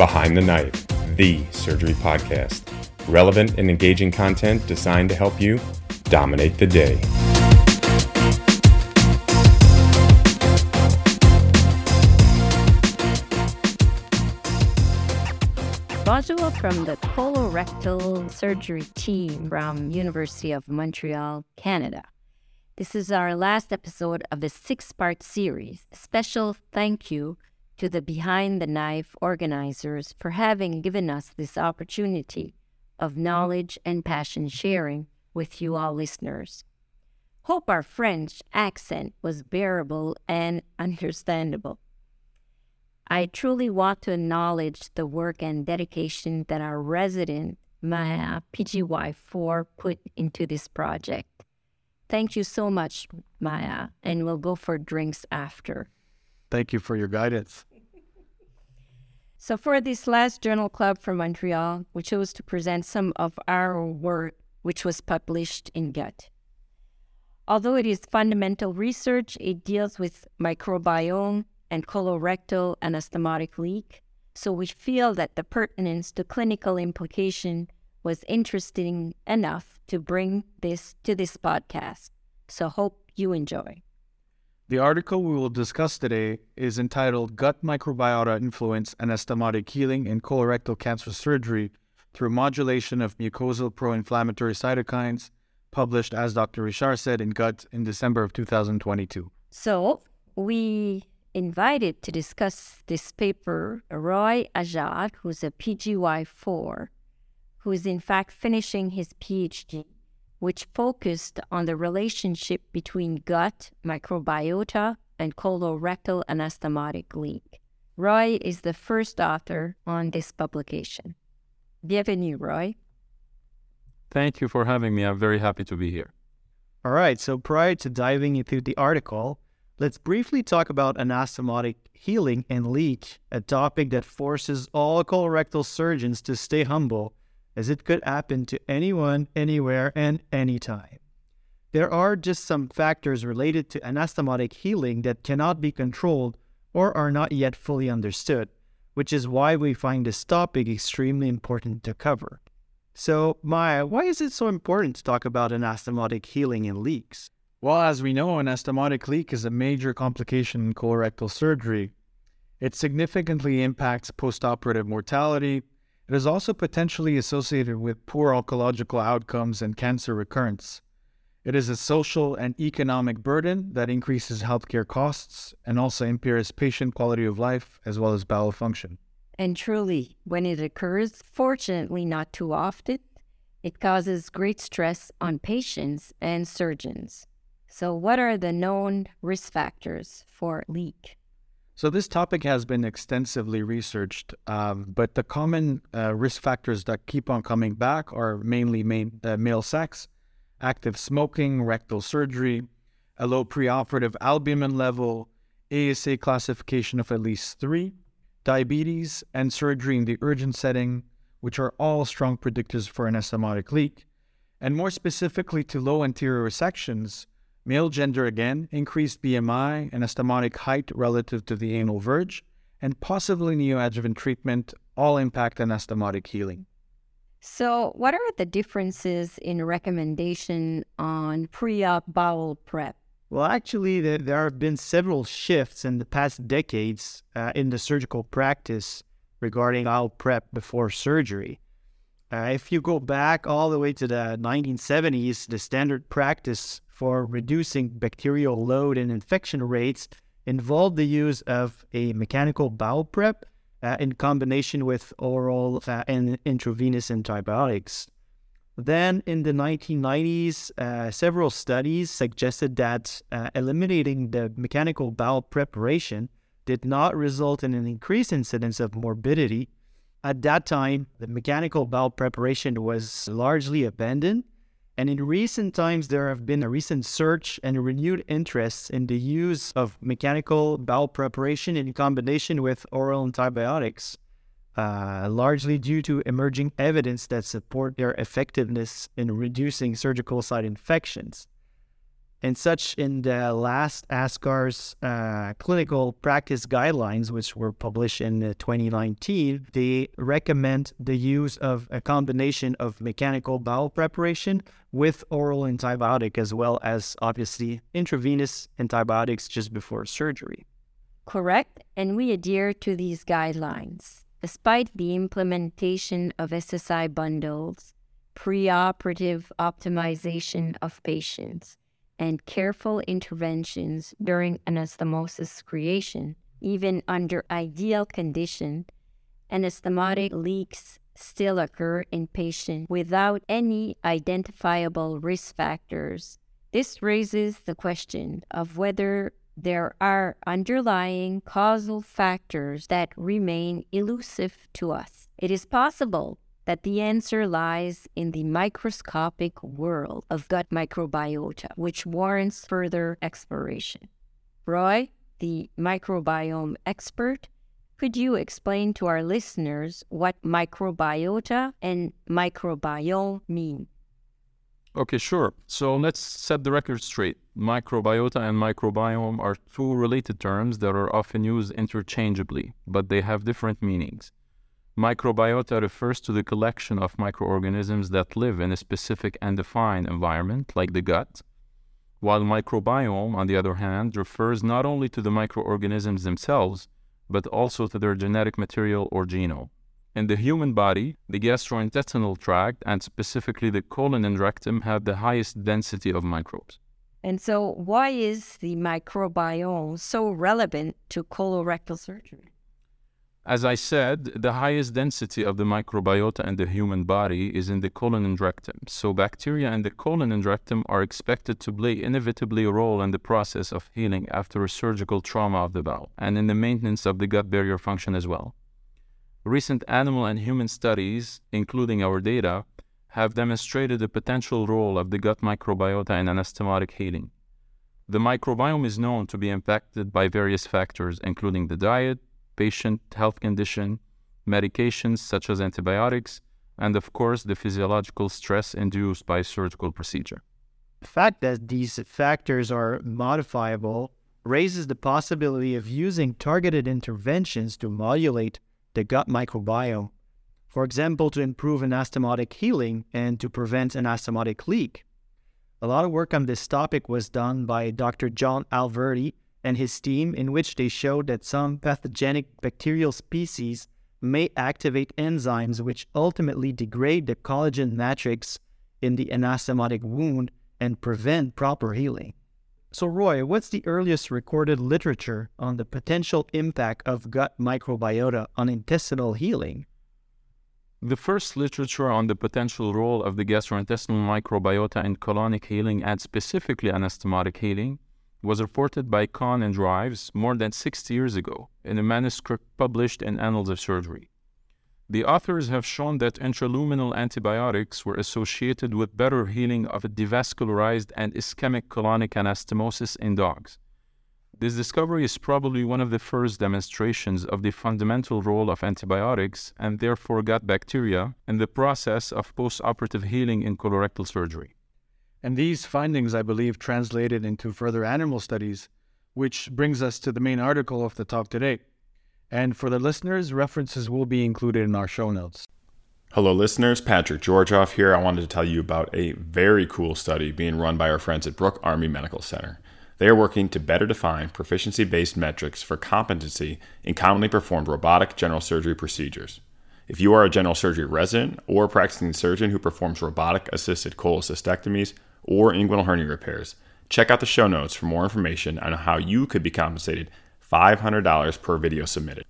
Behind the Knife, the surgery podcast. Relevant and engaging content designed to help you dominate the day. Bonjour from the colorectal surgery team from University of Montreal, Canada. This is our last episode of the six-part series. Special thank you to the Behind the Knife organizers for having given us this opportunity of knowledge and passion sharing with you all listeners. Hope our French accent was bearable and understandable. I truly want to acknowledge the work and dedication that our resident Maya PGY4 put into this project. Thank you so much, Maya, and we'll go for drinks after. Thank you for your guidance. So, for this last journal club from Montreal, we chose to present some of our work which was published in Gut. Although it is fundamental research, it deals with microbiome and colorectal anastomotic leak, so we feel that the pertinence to clinical implication was interesting enough to bring this to this podcast. So, hope you enjoy. The article we will discuss today is entitled Gut Microbiota Influence Anastomotic Healing in Colorectal Cancer Surgery Through Modulation of Mucosal Pro Inflammatory Cytokines, published, as Dr. Richard said, in Gut in December of 2022. So, we invited to discuss this paper Roy Hajjar, who's a PGY4, who is in fact finishing his PhD which focused on the relationship between gut microbiota and colorectal anastomotic leak. Roy is the first author on this publication. Bienvenue, Roy. Thank you for having me. I'm very happy to be here. All right, so prior to diving into the article, let's briefly talk about anastomotic healing and leak, a topic that forces all colorectal surgeons to stay humble as it could happen to anyone, anywhere, and anytime. There are just some factors related to anastomotic healing that cannot be controlled or are not yet fully understood, which is why we find this topic extremely important to cover. So, Maya, why is it so important to talk about anastomotic healing in leaks? Well, as we know, anastomotic leak is a major complication in colorectal surgery. It significantly impacts postoperative mortality, it is also potentially associated with poor oncological outcomes and cancer recurrence. It is a social and economic burden that increases healthcare costs and also impairs patient quality of life as well as bowel function. And truly, when it occurs, fortunately not too often, it causes great stress on patients and surgeons. So, what are the known risk factors for leak? So this topic has been extensively researched, um, but the common uh, risk factors that keep on coming back are mainly main, uh, male sex, active smoking, rectal surgery, a low preoperative albumin level, ASA classification of at least three, diabetes, and surgery in the urgent setting, which are all strong predictors for an anastomotic leak. And more specifically to low anterior resections, Male gender again, increased BMI and anastomotic height relative to the anal verge, and possibly neoadjuvant treatment all impact anastomotic healing. So, what are the differences in recommendation on pre op bowel prep? Well, actually, there, there, have been several shifts in the past decades uh, in the surgical practice regarding bowel prep before surgery. Uh, if you go back all the way to the 1970s, the standard practice for reducing bacterial load and infection rates involved the use of a mechanical bowel prep uh, in combination with oral uh, and intravenous antibiotics. Then in the 1990s, uh, several studies suggested that uh, eliminating the mechanical bowel preparation did not result in an increased incidence of morbidity at that time, the mechanical bowel preparation was largely abandoned. And in recent times, there have been a recent surge and renewed interest in the use of mechanical bowel preparation in combination with oral antibiotics, uh, largely due to emerging evidence that support their effectiveness in reducing surgical site infections. And such in the last ASCRS uh, clinical practice guidelines, which were published in uh, 2019, they recommend the use of a combination of mechanical bowel preparation with oral antibiotic, as well as obviously intravenous antibiotics just before surgery. Correct, and we adhere to these guidelines. Despite the implementation of SSI bundles, preoperative optimization of patients, and careful interventions during anastomosis creation, even under ideal condition, anastomotic leaks still occur in patients without any identifiable risk factors. This raises the question of whether there are underlying causal factors that remain elusive to us. It is possible that the answer lies in the microscopic world of gut microbiota, which warrants further exploration. Roy, the microbiome expert, could you explain to our listeners what microbiota and microbiome mean? Okay, sure. So let's set the record straight. Microbiota and microbiome are two related terms that are often used interchangeably, but they have different meanings. Microbiota refers to the collection of microorganisms that live in a specific and defined environment, like the gut, while microbiome, on the other hand, refers not only to the microorganisms themselves, but also to their genetic material or genome. In the human body, the gastrointestinal tract, and specifically the colon and rectum, have the highest density of microbes. And so, why is the microbiome so relevant to colorectal surgery? As I said, the highest density of the microbiota in the human body is in the colon and rectum. So, bacteria in the colon and rectum are expected to play inevitably a role in the process of healing after a surgical trauma of the bowel and in the maintenance of the gut barrier function as well. Recent animal and human studies, including our data, have demonstrated the potential role of the gut microbiota in anastomotic healing. The microbiome is known to be impacted by various factors, including the diet, patient health condition, medications such as antibiotics, and of course the physiological stress induced by surgical procedure. The fact that these factors are modifiable raises the possibility of using targeted interventions to modulate the gut microbiome, for example, to improve anastomotic healing and to prevent anastomotic leak. A lot of work on this topic was done by Dr. John Alverdy and his team, in which they showed that some pathogenic bacterial species may activate enzymes which ultimately degrade the collagen matrix in the anastomotic wound and prevent proper healing. So, Roy, what's the earliest recorded literature on the potential impact of gut microbiota on intestinal healing? The first literature on the potential role of the gastrointestinal microbiota in colonic healing and specifically anastomotic healing was reported by Cohn and Rives more than 60 years ago in a manuscript published in Annals of Surgery. The authors have shown that intraluminal antibiotics were associated with better healing of a devascularized and ischemic colonic anastomosis in dogs. This discovery is probably one of the first demonstrations of the fundamental role of antibiotics and therefore gut bacteria in the process of postoperative healing in colorectal surgery. And these findings, I believe, translated into further animal studies, which brings us to the main article of the talk today. And for the listeners, references will be included in our show notes. Hello, listeners. Patrick Georgoff here. I wanted to tell you about a very cool study being run by our friends at Brooke Army Medical Center. They are working to better define proficiency based metrics for competency in commonly performed robotic general surgery procedures. If you are a general surgery resident or practicing surgeon who performs robotic assisted cholecystectomies or inguinal hernia repairs. Check out the show notes for more information on how you could be compensated $500 per video submitted.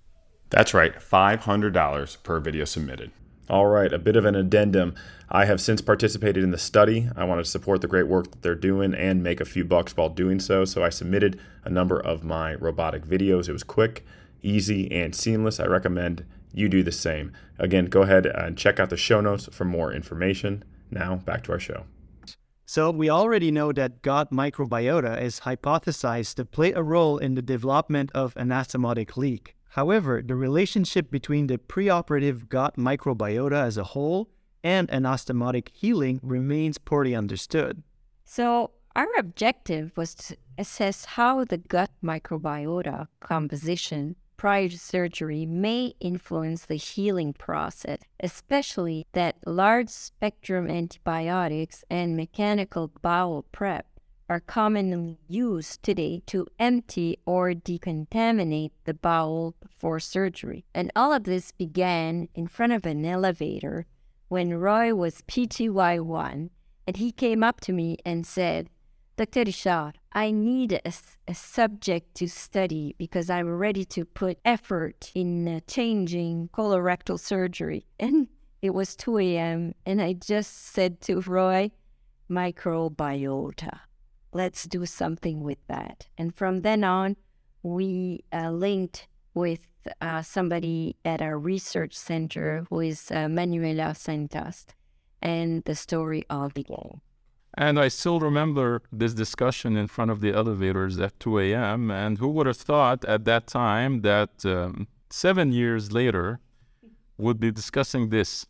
That's right, $500 per video submitted. All right, a bit of an addendum. I have since participated in the study. I wanted to support the great work that they're doing and make a few bucks while doing so. So I submitted a number of my robotic videos. It was quick, easy, and seamless. I recommend you do the same. Again, go ahead and check out the show notes for more information. Now, back to our show. So, we already know that gut microbiota is hypothesized to play a role in the development of anastomotic leak. However, the relationship between the preoperative gut microbiota as a whole and anastomotic healing remains poorly understood. So, Our objective was to assess how the gut microbiota composition prior to surgery may influence the healing process, especially that large spectrum antibiotics and mechanical bowel prep are commonly used today to empty or decontaminate the bowel before surgery. And all of this began in front of an elevator when Roy was PGY1 and he came up to me and said, Dr. Richard, I need a, a, subject to study because I'm ready to put effort in uh, changing colorectal surgery. And it was 2 a.m. and I just said to Roy, microbiota let's do something with that. And from then on, we uh, linked with uh, somebody at our research center who is uh, Manuela Santos and the story of the game. And I still remember this discussion in front of the elevators at 2 a.m. And who would have thought at that time that um, seven years later would be discussing this?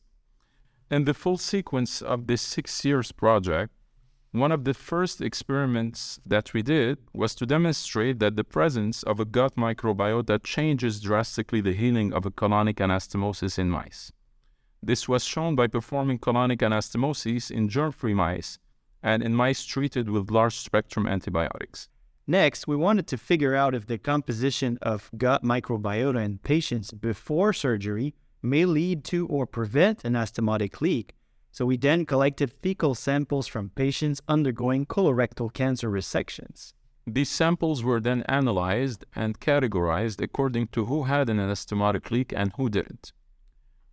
In the full sequence of this six years project, one of the first experiments that we did was to demonstrate that the presence of a gut microbiota changes drastically the healing of a colonic anastomosis in mice. This was shown by performing colonic anastomosis in germ-free mice and in mice treated with large spectrum antibiotics. Next, we wanted to figure out if the composition of gut microbiota in patients before surgery may lead to or prevent an anastomotic leak so we then collected fecal samples from patients undergoing colorectal cancer resections. These samples were then analyzed and categorized according to who had an anastomotic leak and who didn't.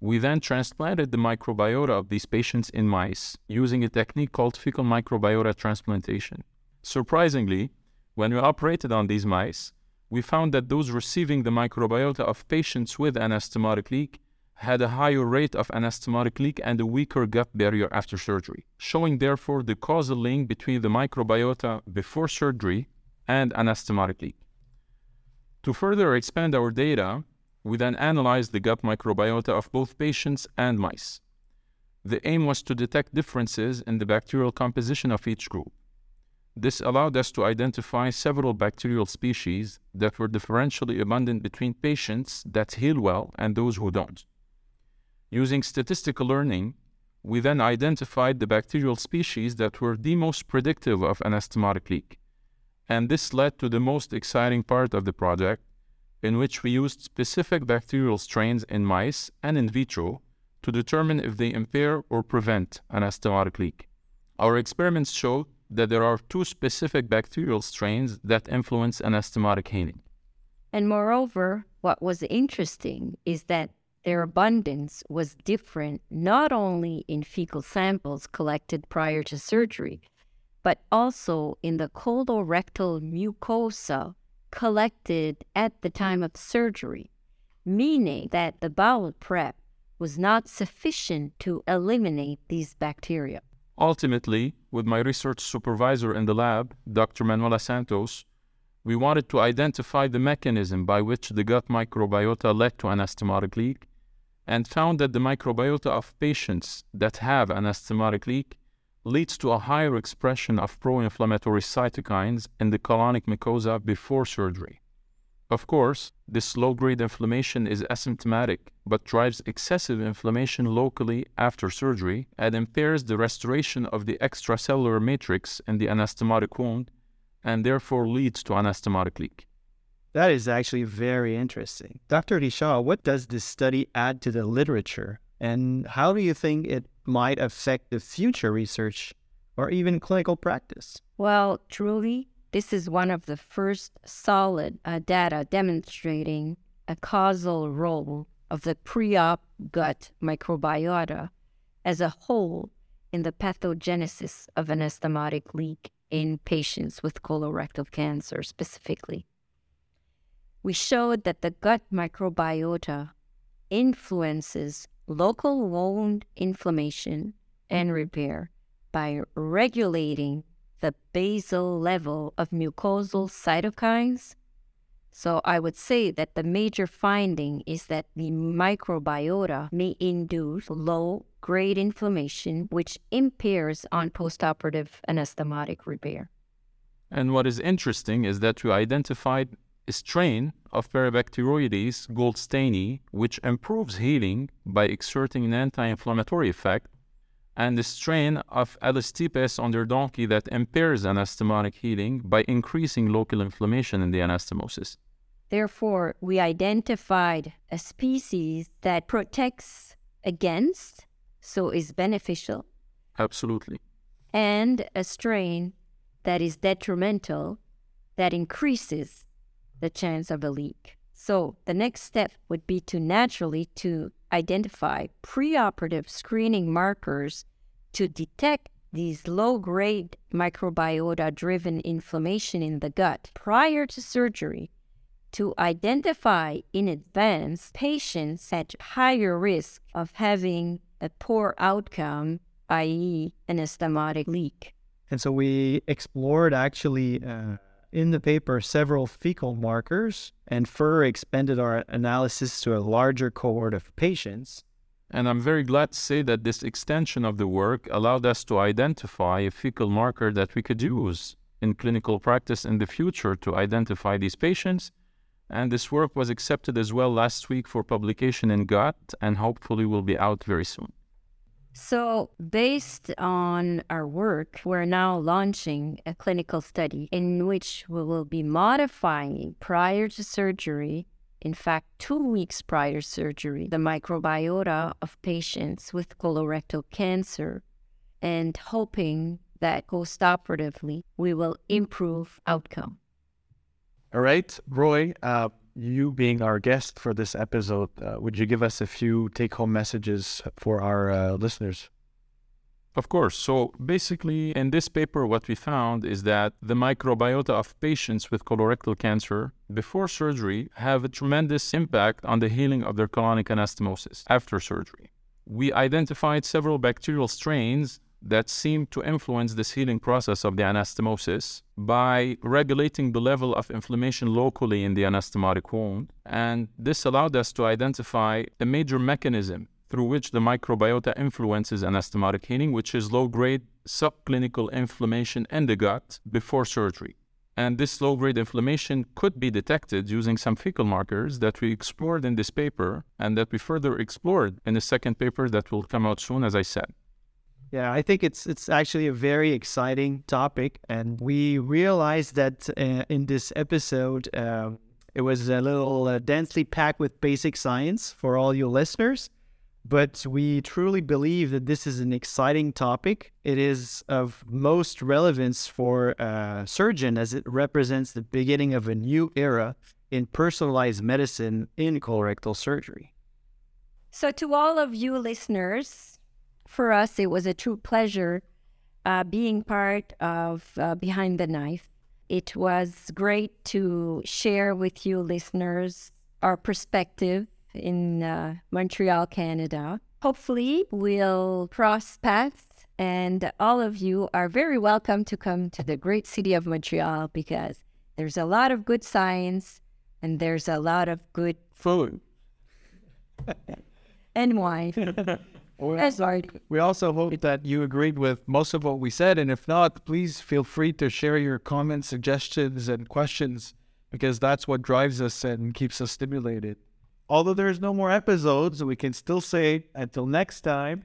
We then transplanted the microbiota of these patients in mice using a technique called fecal microbiota transplantation. Surprisingly, when we operated on these mice, we found that those receiving the microbiota of patients with anastomotic leak had a higher rate of anastomotic leak and a weaker gut barrier after surgery, showing therefore the causal link between the microbiota before surgery and anastomotic leak. To further expand our data, we then analyzed the gut microbiota of both patients and mice. The aim was to detect differences in the bacterial composition of each group. This allowed us to identify several bacterial species that were differentially abundant between patients that heal well and those who don't. Using statistical learning, we then identified the bacterial species that were the most predictive of anastomotic leak. And this led to the most exciting part of the project, in which we used specific bacterial strains in mice and in vitro to determine if they impair or prevent anastomotic leak. Our experiments showed that there are two specific bacterial strains that influence anastomotic healing. And moreover, what was interesting is that their abundance was different not only in fecal samples collected prior to surgery, but also in the colorectal mucosa collected at the time of surgery, meaning that the bowel prep was not sufficient to eliminate these bacteria. Ultimately, with my research supervisor in the lab, Dr. Manuela Santos, we wanted to identify the mechanism by which the gut microbiota led to anastomotic leak and found that the microbiota of patients that have anastomotic leak leads to a higher expression of pro-inflammatory cytokines in the colonic mucosa before surgery. Of course, this low-grade inflammation is asymptomatic but drives excessive inflammation locally after surgery and impairs the restoration of the extracellular matrix in the anastomotic wound and therefore leads to anastomotic leak. That is actually very interesting. Dr. Richard, what does this study add to the literature? And how do you think it might affect the future research or even clinical practice? Well, truly, this is one of the first solid uh, data demonstrating a causal role of the pre op gut microbiota as a whole in the pathogenesis of anastomotic leak in patients with colorectal cancer specifically we showed that the gut microbiota influences local wound inflammation and mm-hmm. repair by regulating the basal level of mucosal cytokines. So I would say that the major finding is that the microbiota may induce low grade inflammation, which impairs on postoperative anastomotic repair. And what is interesting is that we identified strain of Parabacteroides goldsteinii, which improves healing by exerting an anti-inflammatory effect, and the strain of Alistipes onderdonkii that impairs anastomotic healing by increasing local inflammation in the anastomosis. Therefore, we identified a species that protects against, so is beneficial, Absolutely. and a strain that is detrimental, that increases the chance of a leak. So the next step would be to naturally to identify preoperative screening markers to detect these low-grade microbiota-driven inflammation in the gut prior to surgery to identify in advance patients at higher risk of having a poor outcome, i.e., an anastomotic leak. And so we explored actually uh, in the paper several fecal markers and further expanded our analysis to a larger cohort of patients. And I'm very glad to say that this extension of the work allowed us to identify a fecal marker that we could use in clinical practice in the future to identify these patients. And this work was accepted as well last week for publication in Gut and hopefully will be out very soon. So, based on our work, we're now launching a clinical study in which we will be modifying prior to surgery, in fact, two weeks prior surgery, the microbiota of patients with colorectal cancer and hoping that postoperatively we will improve outcome. All right, Roy, uh, you being our guest for this episode, uh, would you give us a few take home messages for our uh, listeners? Of course. So basically, in this paper, what we found is that the microbiota of patients with colorectal cancer before surgery have a tremendous impact on the healing of their colonic anastomosis after surgery. We identified several bacterial strains that seem to influence this healing process of the anastomosis by regulating the level of inflammation locally in the anastomotic wound. And this allowed us to identify a major mechanism through which the microbiota influences anastomotic healing, which is low grade subclinical inflammation in the gut before surgery. And this low grade inflammation could be detected using some fecal markers that we explored in this paper and that we further explored in the second paper that will come out soon, as I said. Yeah, I think it's it's actually a very exciting topic, and we realized that uh, in this episode, um, it was a little uh, densely packed with basic science for all you listeners. But we truly believe that this is an exciting topic. It is of most relevance for a surgeon as it represents the beginning of a new era in personalized medicine in colorectal surgery. So, to all of you listeners, for us, it was a true pleasure uh, being part of uh, Behind the Knife. It was great to share with you, listeners, our perspective in uh, Montreal, Canada. Hopefully, we'll cross paths, and all of you are very welcome to come to the great city of Montreal because there's a lot of good science and there's a lot of good Food. and wine. That's right. We also hope that you agreed with most of what we said. And if not, please feel free to share your comments, suggestions, and questions because that's what drives us and keeps us stimulated. Although there's no more episodes, we can still say until next time.